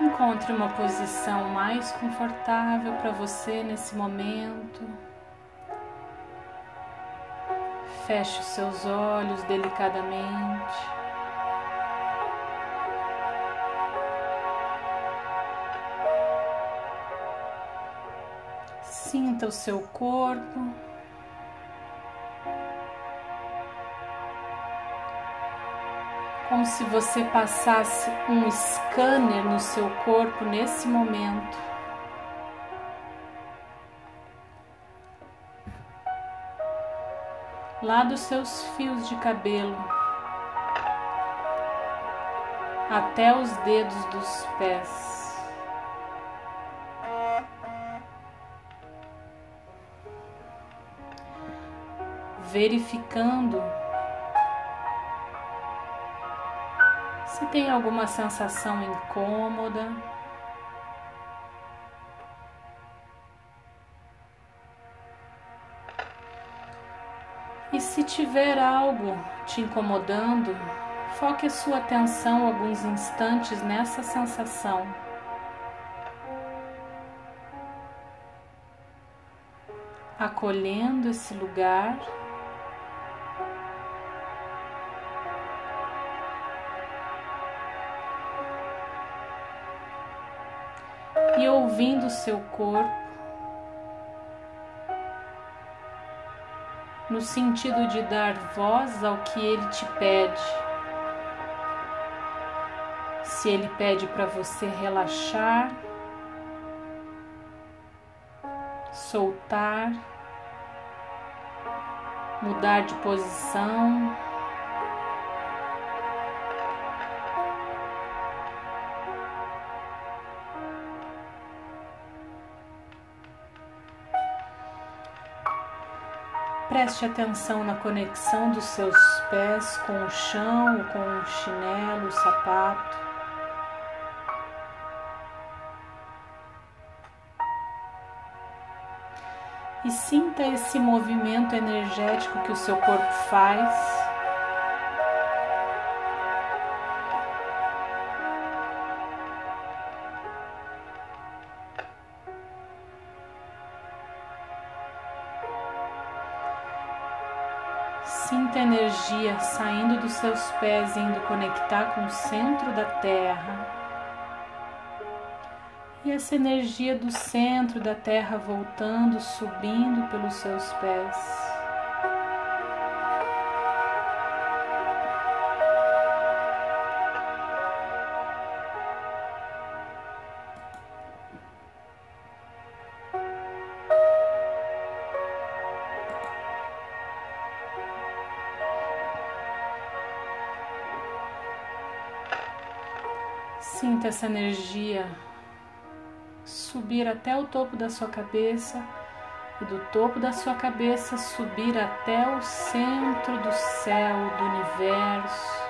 Encontre uma posição mais confortável para você nesse momento. Feche os seus olhos delicadamente. Sinta o seu corpo. Como se você passasse um scanner no seu corpo nesse momento. Lá dos seus fios de cabelo até os dedos dos pés. verificando se tem alguma sensação incômoda. E se tiver algo te incomodando, foque sua atenção alguns instantes nessa sensação. Acolhendo esse lugar. Ouvindo o seu corpo, no sentido de dar voz ao que ele te pede. Se ele pede para você relaxar, soltar, mudar de posição. Preste atenção na conexão dos seus pés com o chão, com o chinelo, o sapato. E sinta esse movimento energético que o seu corpo faz. Sinta a energia saindo dos seus pés, indo conectar com o centro da terra. E essa energia do centro da terra voltando, subindo pelos seus pés. Essa energia subir até o topo da sua cabeça e do topo da sua cabeça subir até o centro do céu, do universo,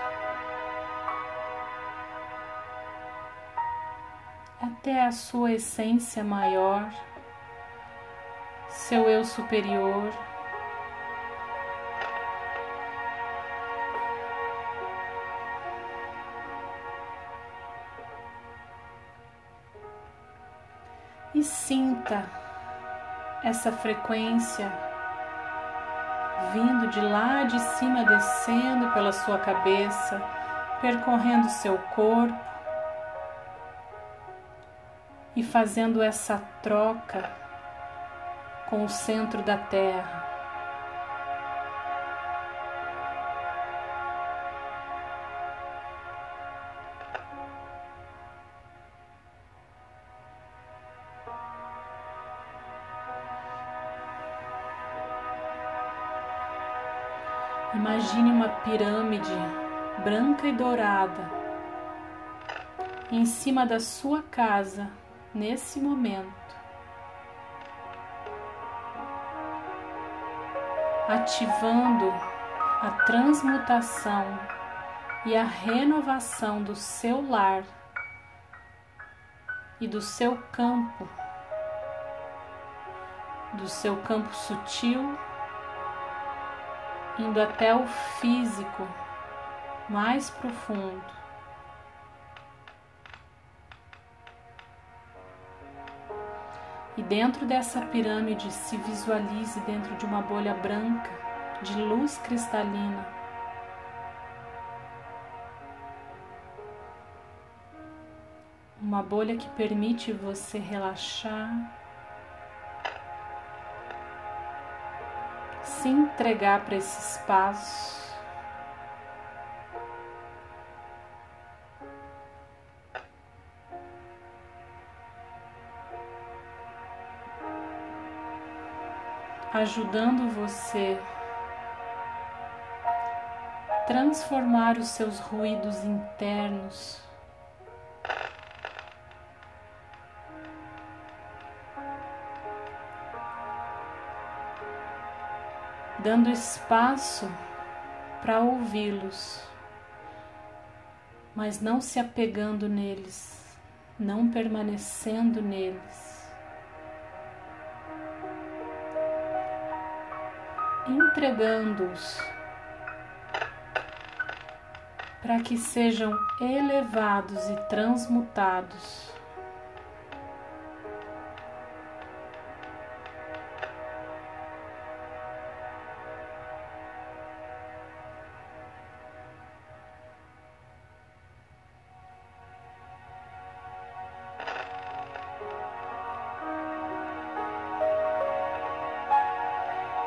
até a sua essência maior, seu eu superior. E sinta essa frequência vindo de lá de cima, descendo pela sua cabeça, percorrendo seu corpo e fazendo essa troca com o centro da Terra. Pirâmide branca e dourada em cima da sua casa nesse momento. Ativando a transmutação e a renovação do seu lar e do seu campo, do seu campo sutil indo até o físico mais profundo. E dentro dessa pirâmide se visualize dentro de uma bolha branca de luz cristalina. Uma bolha que permite você relaxar, se entregar para esse espaço. ajudando você transformar os seus ruídos internos dando espaço para ouvi-los, mas não se apegando neles, não permanecendo neles. entregando-os para que sejam elevados e transmutados.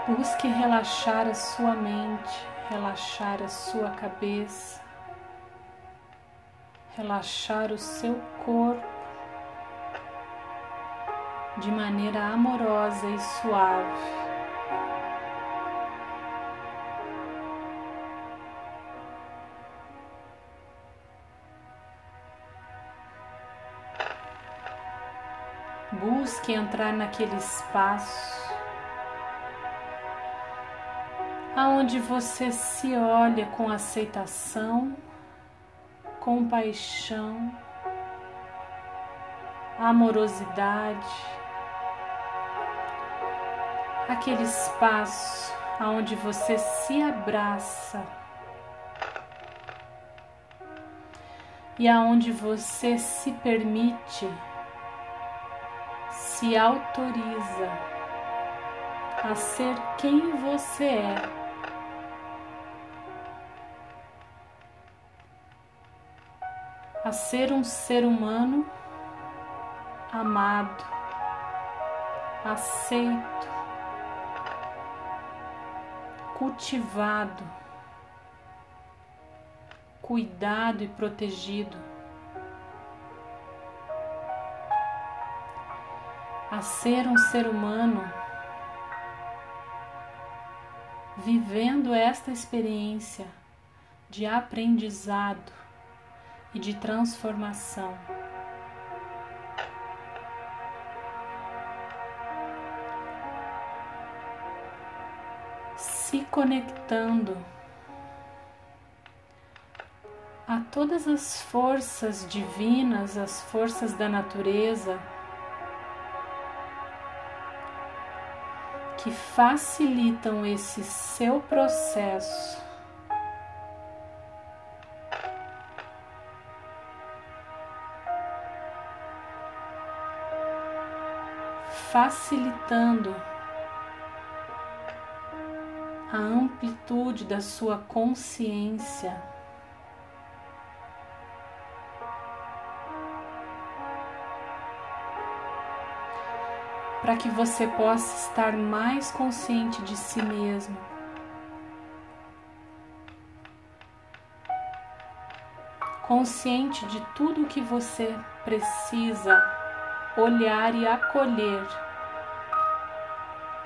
Busque relaxar a sua mente, relaxar a sua cabeça, relaxar o seu corpo de maneira amorosa e suave. Busque entrar naquele espaço aonde você se olha com aceitação, compaixão, amorosidade, aquele espaço aonde você se abraça e aonde você se permite, se autoriza a ser quem você é. A ser um ser humano amado, aceito, cultivado, cuidado e protegido. A ser um ser humano vivendo esta experiência de aprendizado e de transformação. Se conectando a todas as forças divinas, as forças da natureza que facilitam esse seu processo facilitando a amplitude da sua consciência. Para que você possa estar mais consciente de si mesmo. Consciente de tudo o que você precisa olhar e acolher,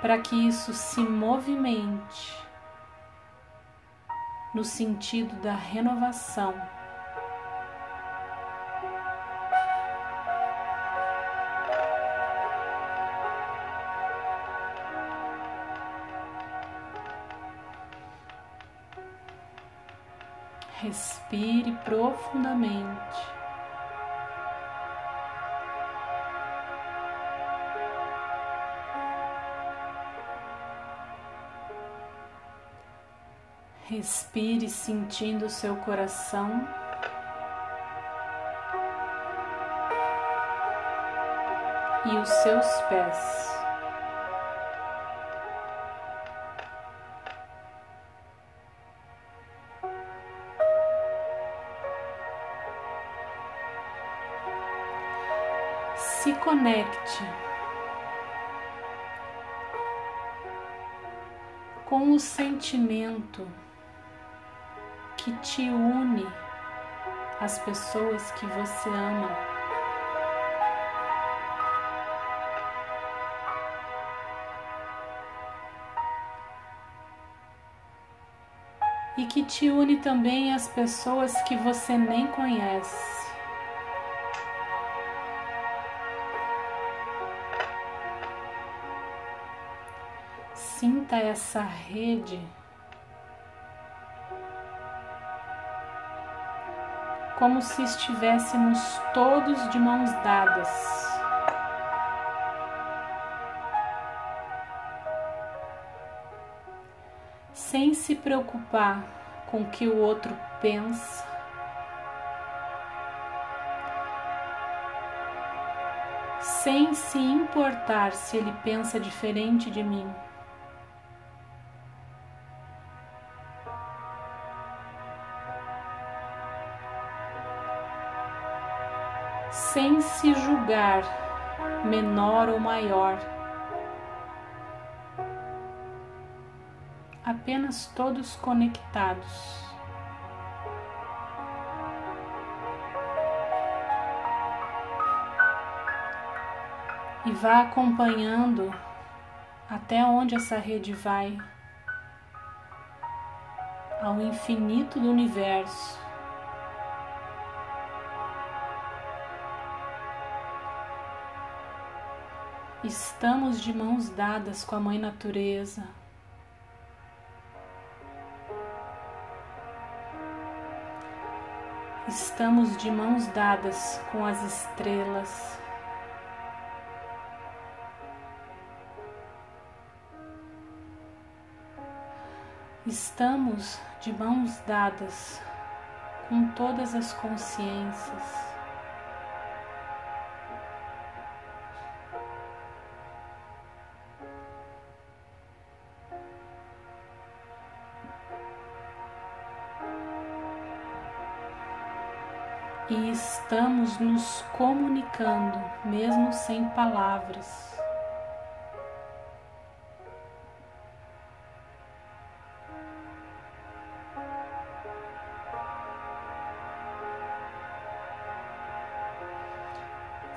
para que isso se movimente no sentido da renovação. Respire profundamente. Respire sentindo o seu coração e os seus pés. Se conecte com o sentimento que te une às pessoas que você ama. E que te une também às pessoas que você nem conhece. Sinta essa rede como se estivéssemos todos de mãos dadas. Sem se preocupar com o que o outro pensa, sem se importar se ele pensa diferente de mim. Se julgar menor ou maior, apenas todos conectados. E vá acompanhando até onde essa rede vai ao infinito do universo. Estamos de mãos dadas com a Mãe Natureza. Estamos de mãos dadas com as estrelas. Estamos de mãos dadas com todas as consciências. Estamos nos comunicando, mesmo sem palavras.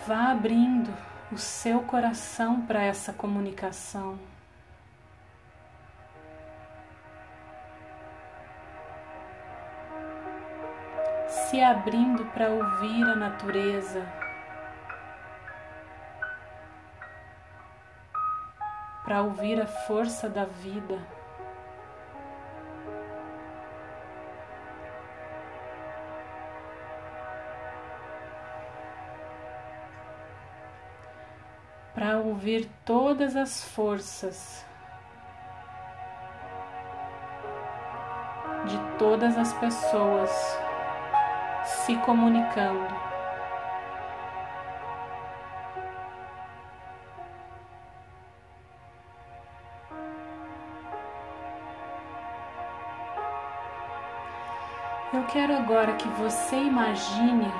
Vá abrindo o seu coração para essa comunicação. Se abrindo para ouvir a natureza, para ouvir a força da vida. Para ouvir todas as forças. De todas as pessoas se comunicando. Eu quero agora que você imagine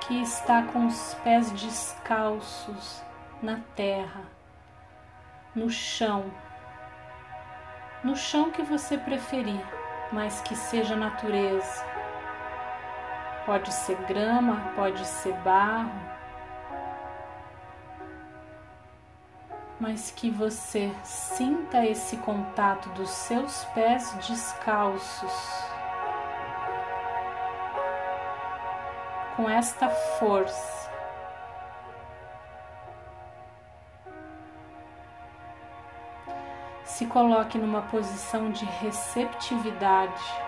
que está com os pés descalços na terra, no chão, no chão que você preferir, mas que seja natureza. Pode ser grama, pode ser barro, mas que você sinta esse contato dos seus pés descalços com esta força. Se coloque numa posição de receptividade.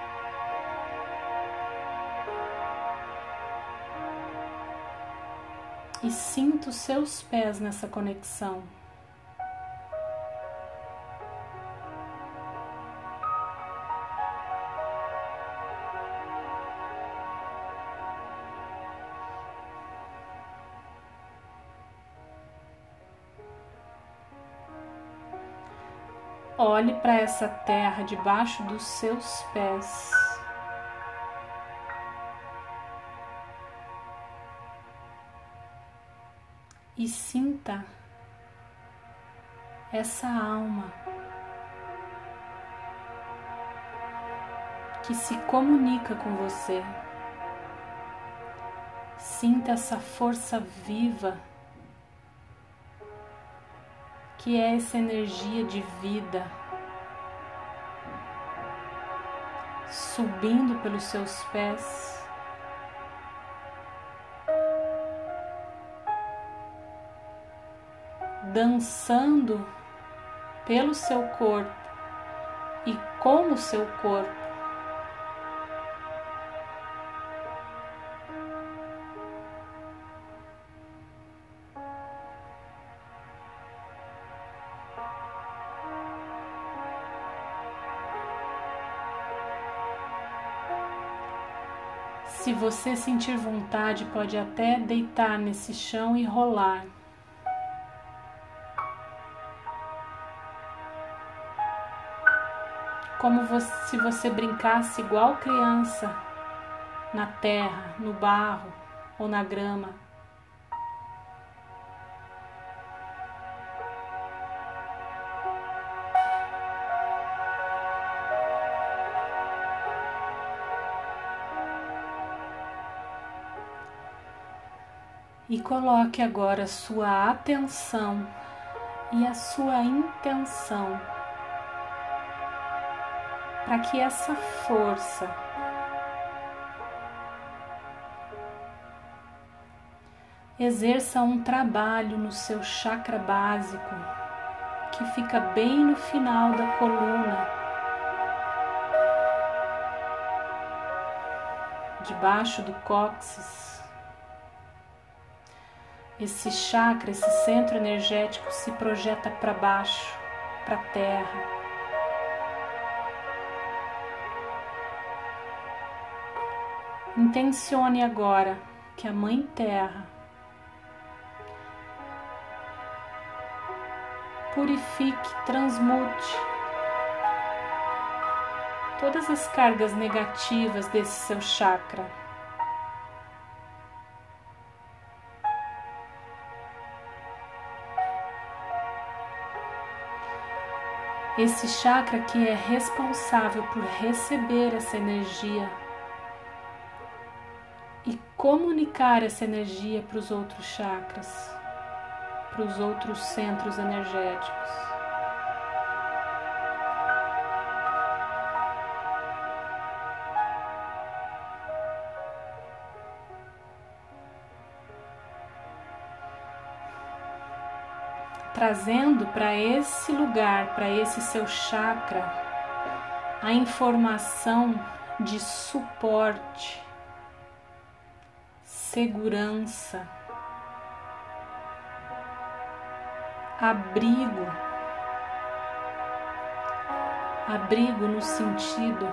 e sinto seus pés nessa conexão. Olhe para essa terra debaixo dos seus pés. E sinta essa alma que se comunica com você. Sinta essa força viva que é essa energia de vida subindo pelos seus pés. Dançando pelo seu corpo e com o seu corpo. Se você sentir vontade, pode até deitar nesse chão e rolar. Como se você brincasse igual criança na terra, no barro ou na grama. e coloque agora sua atenção e a sua intenção para que essa força exerça um trabalho no seu chakra básico que fica bem no final da coluna. Debaixo do cóccix, esse chakra, esse centro energético se projeta para baixo, para a terra. Intencione agora que a Mãe Terra purifique, transmute todas as cargas negativas desse seu chakra. esse chakra que é responsável por receber essa energia comunicar essa energia para os outros chakras, para os outros centros energéticos. trazendo para esse lugar, para esse seu chakra, a informação de suporte, segurança, abrigo. Abrigo no sentido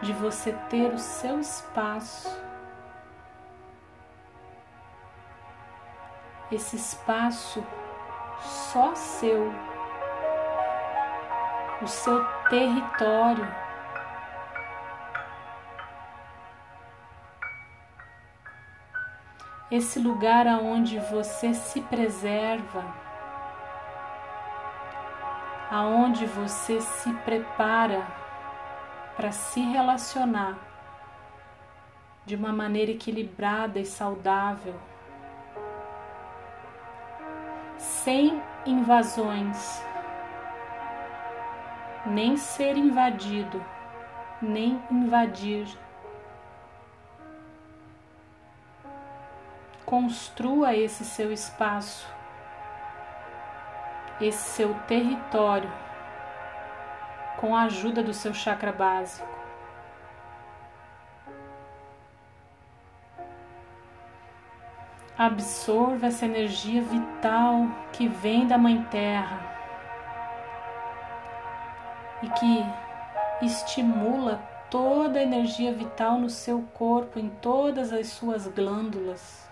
de você ter o seu espaço. Esse espaço só seu, o seu território. Esse lugar aonde você se preserva, aonde você se prepara para se relacionar de uma maneira equilibrada e saudável sem invasões, nem ser invadido, nem invadir. Construa esse seu espaço, esse seu território, com a ajuda do seu chakra básico. Absorva essa energia vital que vem da Mãe Terra e que estimula toda a energia vital no seu corpo, em todas as suas glândulas.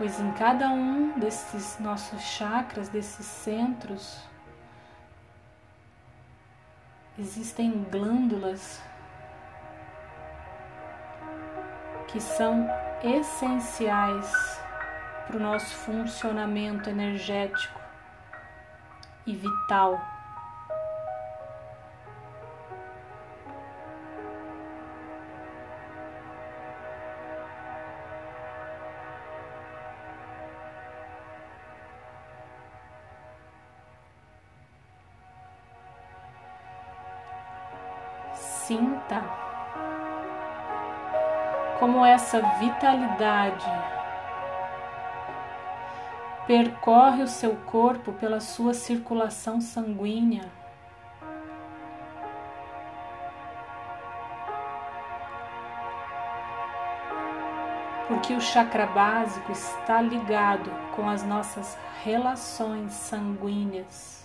Pois em cada um desses nossos chakras, desses centros, existem glândulas que são essenciais para o nosso funcionamento energético e vital. Essa vitalidade percorre o seu corpo pela sua circulação sanguínea. Porque o chakra básico está ligado com as nossas relações sanguíneas.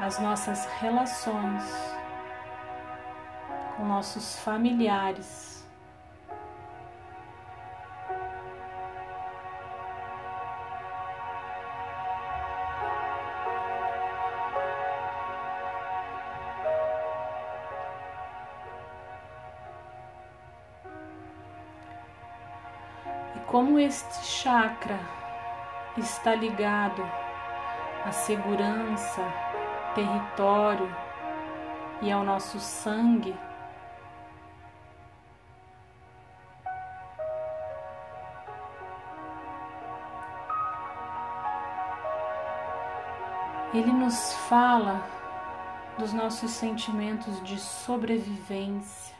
As nossas relações com nossos familiares. E como este chakra está ligado à segurança, território e ao nosso sangue. Ele nos fala dos nossos sentimentos de sobrevivência,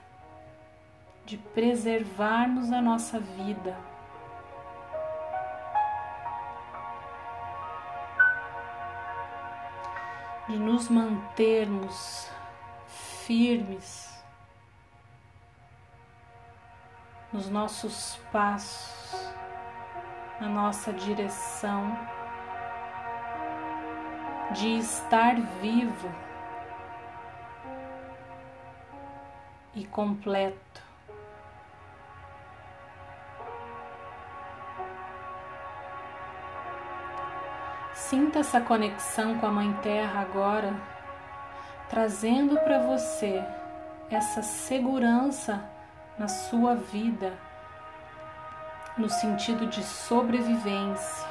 de preservarmos a nossa vida. Nos mantermos firmes nos nossos passos, na nossa direção, de estar vivo e completo. Sinta essa conexão com a Mãe Terra agora, trazendo para você essa segurança na sua vida, no sentido de sobrevivência.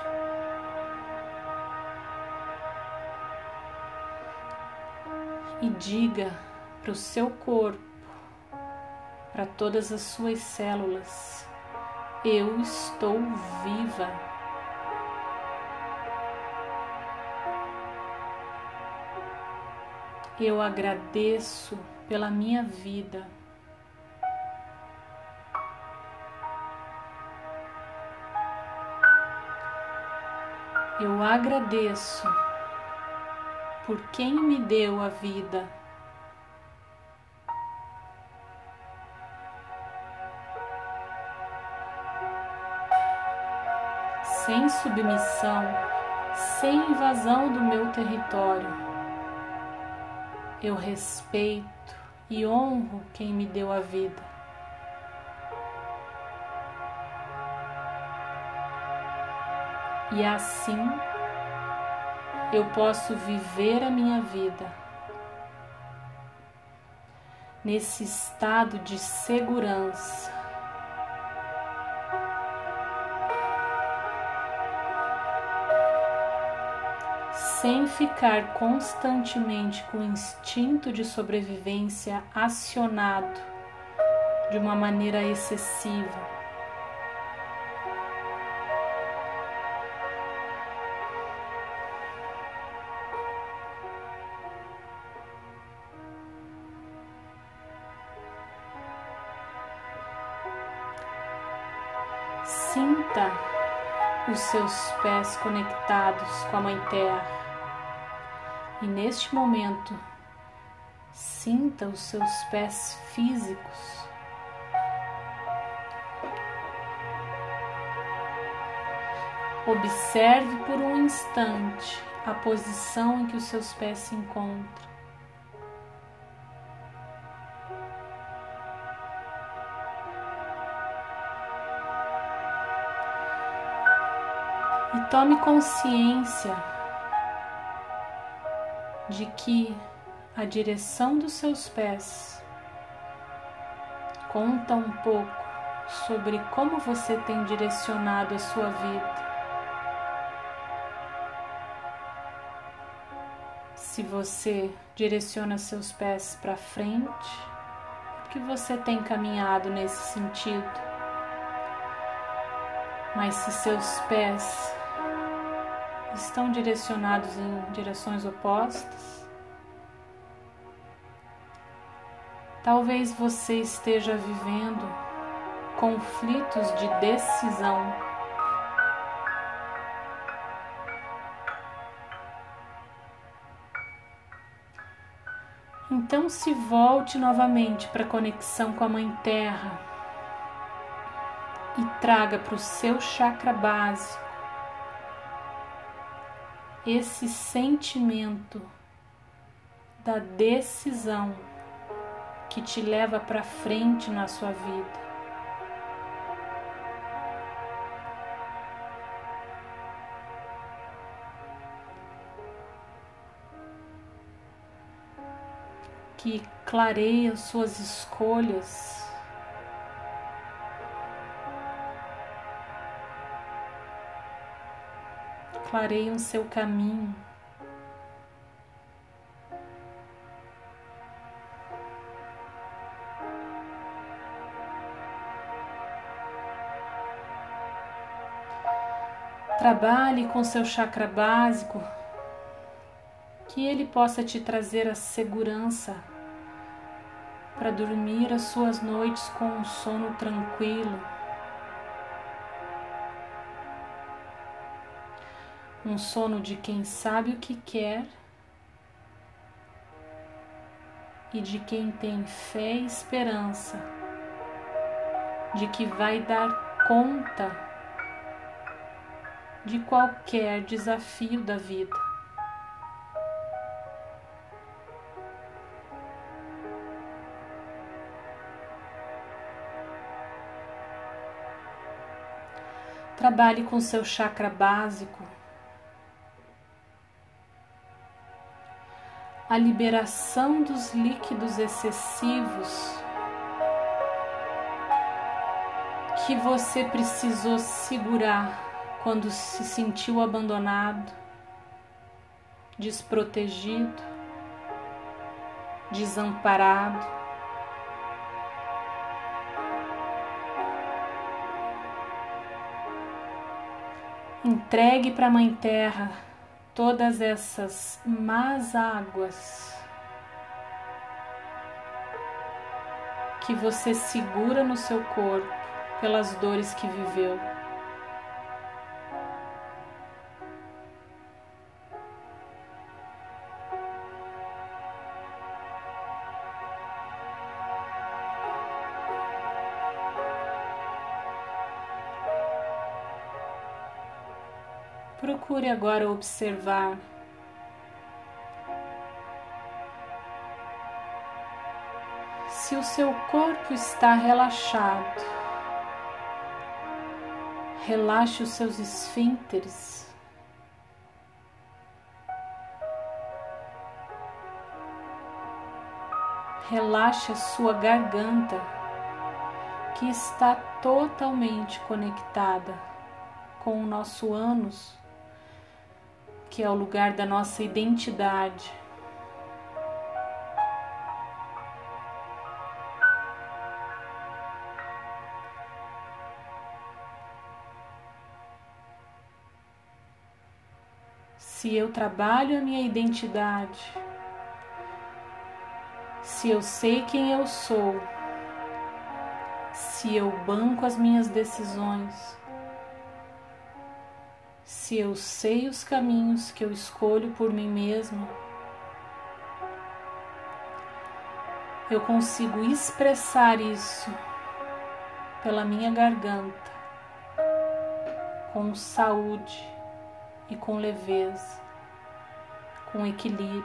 E diga para o seu corpo, para todas as suas células: Eu estou viva. Eu agradeço pela minha vida. Eu agradeço por quem me deu a vida. Sem submissão, sem invasão do meu território eu respeito e honro quem me deu a vida. E assim eu posso viver a minha vida nesse estado de segurança sem ficar constantemente com o instinto de sobrevivência acionado de uma maneira excessiva. Sinta os seus pés conectados com a Mãe Terra. E neste momento, sinta os seus pés físicos. Observe por um instante a posição em que os seus pés se encontram. E tome consciência de que a direção dos seus pés conta um pouco sobre como você tem direcionado a sua vida. Se você direciona seus pés para frente, é porque você tem caminhado nesse sentido. Mas se seus pés estão direcionados em direções opostas, talvez você esteja vivendo conflitos de decisão. Então se volte novamente para a conexão com a Mãe Terra e traga para o seu chakra básico esse sentimento da decisão que te leva para frente na sua vida. que clareia suas escolhas. Clareiam seu caminho. Trabalhe com seu chakra básico, que ele possa te trazer a segurança para dormir as suas noites com um sono tranquilo. Um sono de quem sabe o que quer e de quem tem fé e esperança de que vai dar conta de qualquer desafio da vida. Trabalhe com seu chakra básico. A liberação dos líquidos excessivos que você precisou segurar quando se sentiu abandonado, desprotegido, desamparado. Entregue para a Mãe Terra todas essas más águas que você segura no seu corpo pelas dores que viveu. Procure agora observar se o seu corpo está relaxado. Relaxe os seus esfínteres. Relaxe a sua garganta, que está totalmente conectada com o nosso ânus que é o lugar da nossa identidade. Se eu trabalho a minha identidade, se eu sei quem eu sou, se eu banco as minhas decisões, se eu sei os caminhos que eu escolho por mim mesmo, eu consigo expressar isso pela minha garganta com saúde e com leveza, com equilíbrio.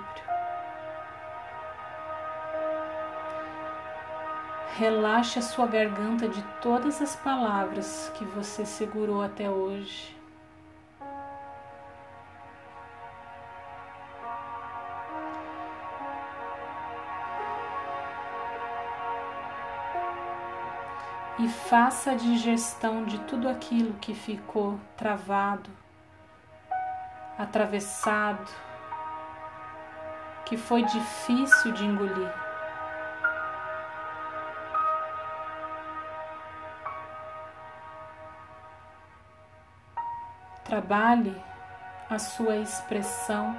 Relaxe a sua garganta de todas as palavras que você segurou até hoje. E faça a digestão de tudo aquilo que ficou travado, atravessado, que foi difícil de engolir. Trabalhe a sua expressão.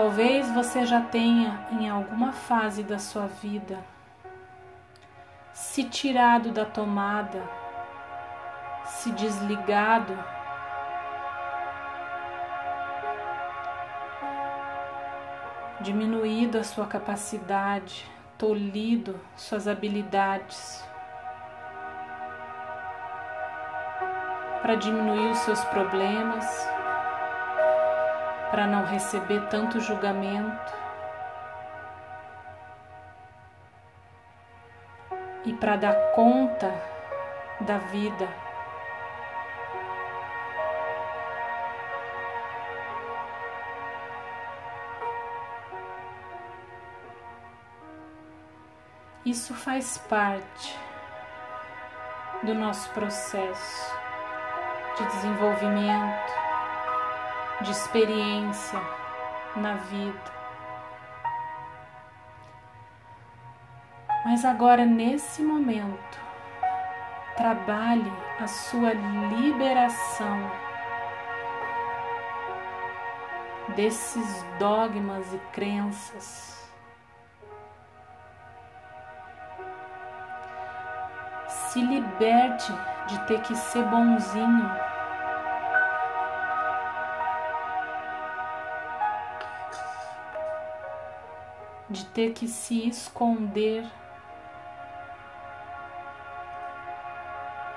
Talvez você já tenha, em alguma fase da sua vida, se tirado da tomada, se desligado, diminuído a sua capacidade, tolhido suas habilidades. Para diminuir os seus problemas, para não receber tanto julgamento e para dar conta da vida. Isso faz parte do nosso processo de desenvolvimento de experiência na vida. Mas agora, nesse momento, trabalhe a sua liberação desses dogmas e crenças. Se liberte de ter que ser bonzinho de ter que se esconder,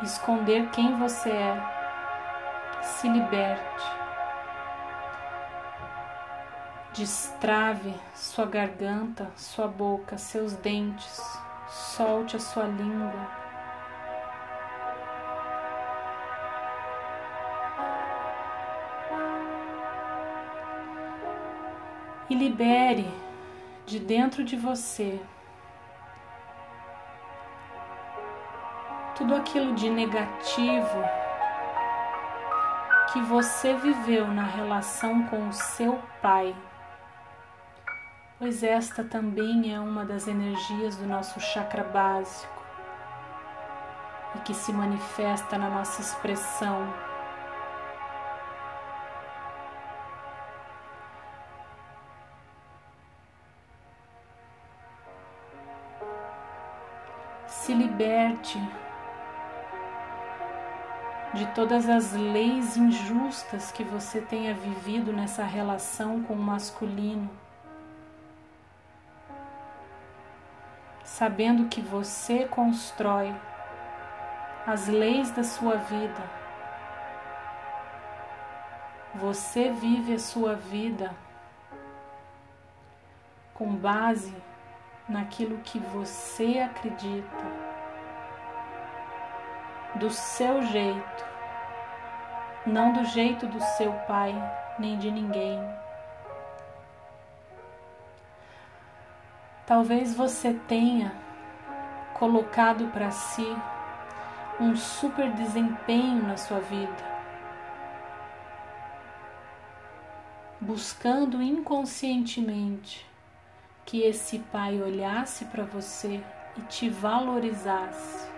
esconder quem você é, se liberte, destrave sua garganta, sua boca, seus dentes, solte a sua língua. E libere de dentro de você. Tudo aquilo de negativo que você viveu na relação com o seu pai, pois esta também é uma das energias do nosso chakra básico e que se manifesta na nossa expressão liberte de todas as leis injustas que você tenha vivido nessa relação com o masculino, sabendo que você constrói as leis da sua vida, você vive a sua vida com base naquilo que você acredita, do seu jeito, não do jeito do seu pai nem de ninguém. Talvez você tenha colocado para si um super desempenho na sua vida, buscando inconscientemente que esse pai olhasse para você e te valorizasse.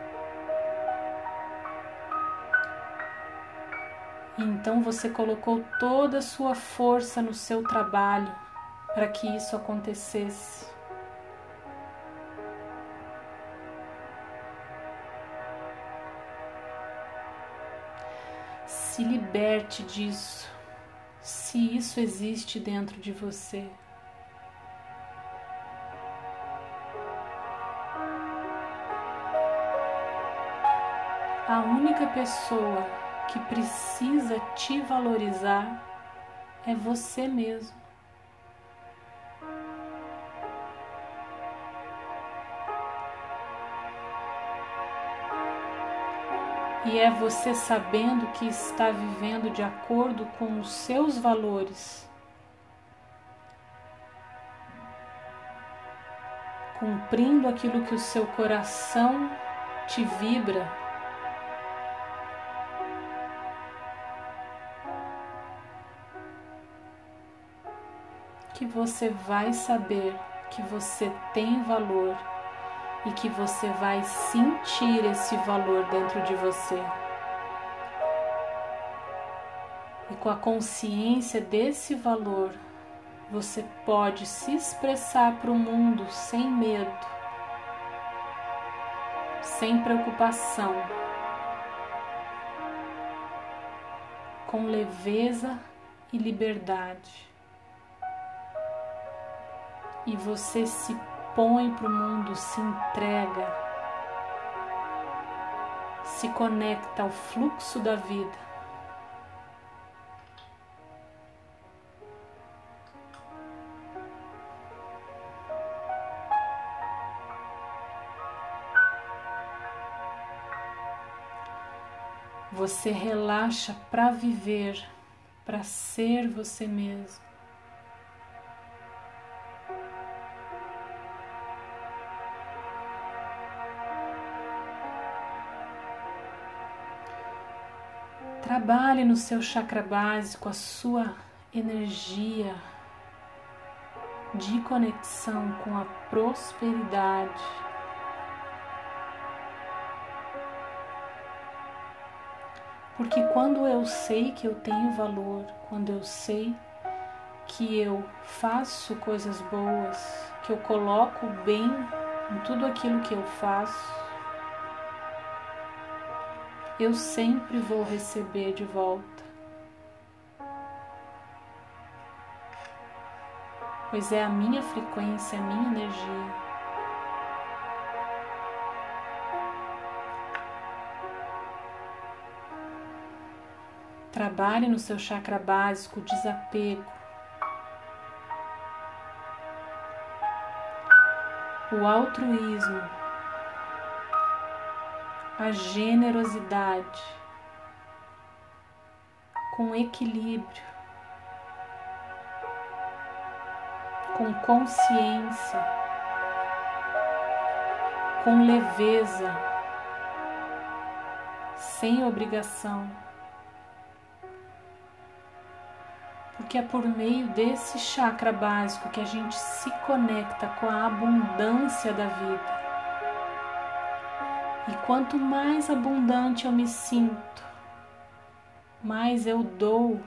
Então você colocou toda a sua força no seu trabalho para que isso acontecesse. Se liberte disso, se isso existe dentro de você. A única pessoa que precisa te valorizar é você mesmo. E é você sabendo que está vivendo de acordo com os seus valores, cumprindo aquilo que o seu coração te vibra. Que você vai saber que você tem valor e que você vai sentir esse valor dentro de você. E com a consciência desse valor, você pode se expressar para o mundo sem medo, sem preocupação, com leveza e liberdade. E você se põe para o mundo, se entrega, se conecta ao fluxo da vida. Você relaxa para viver, para ser você mesmo. Trabalhe no seu chakra básico a sua energia de conexão com a prosperidade. Porque quando eu sei que eu tenho valor, quando eu sei que eu faço coisas boas, que eu coloco bem em tudo aquilo que eu faço, eu sempre vou receber de volta. Pois é a minha frequência, a minha energia. Trabalhe no seu chakra básico, desapego. O altruísmo a generosidade com equilíbrio, com consciência, com leveza, sem obrigação. Porque é por meio desse chakra básico que a gente se conecta com a abundância da vida. E quanto mais abundante eu me sinto, mais eu dou.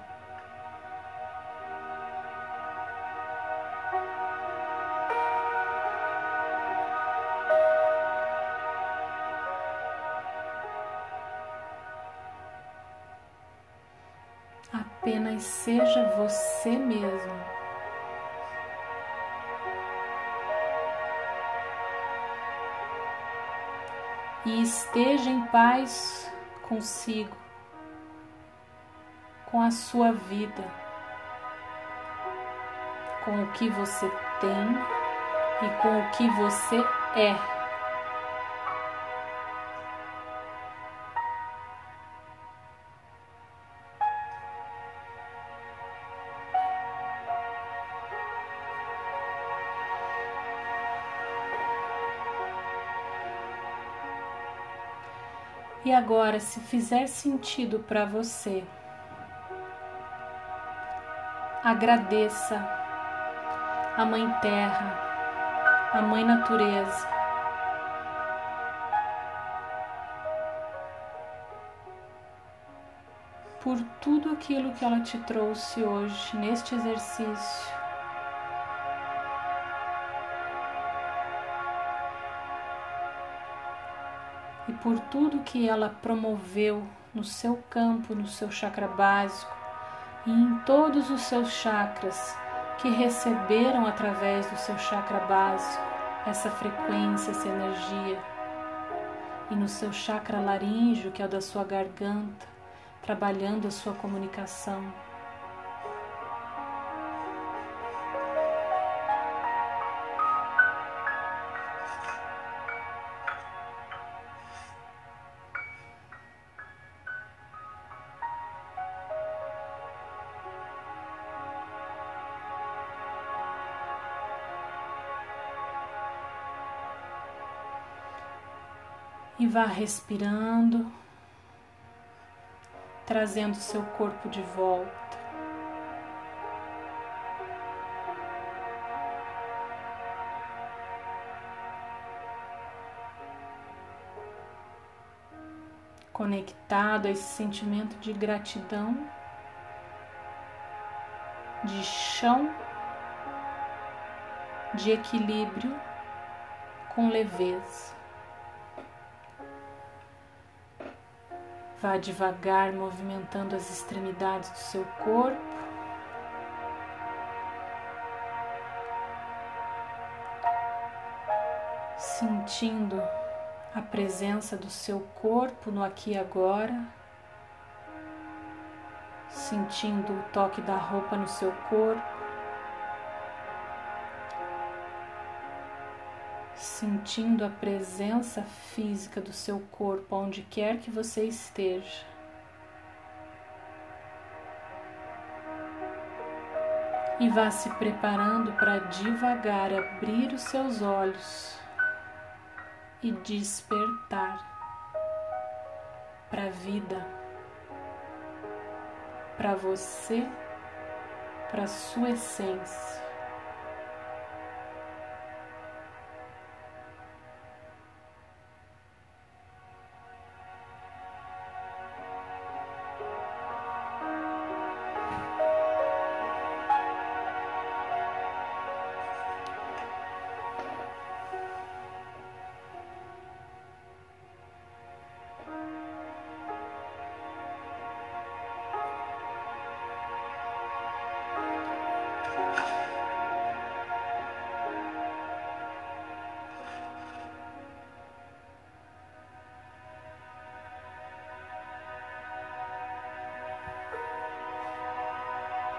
Apenas seja você mesmo. E esteja em paz consigo, com a sua vida, com o que você tem e com o que você é. E agora, se fizer sentido para você, agradeça a Mãe Terra, a Mãe Natureza. Por tudo aquilo que ela te trouxe hoje neste exercício. Por tudo que ela promoveu no seu campo, no seu chakra básico e em todos os seus chakras que receberam através do seu chakra básico essa frequência, essa energia. E no seu chakra laríngeo, que é o da sua garganta, trabalhando a sua comunicação. Vá respirando, trazendo seu corpo de volta. conectado a esse sentimento de gratidão, de chão, de equilíbrio com leveza. Vá devagar movimentando as extremidades do seu corpo. Sentindo a presença do seu corpo no aqui e agora, sentindo o toque da roupa no seu corpo, sentindo a presença física do seu corpo onde quer que você esteja. E vá se preparando para devagar abrir os seus olhos e despertar para a vida, para você, para sua essência.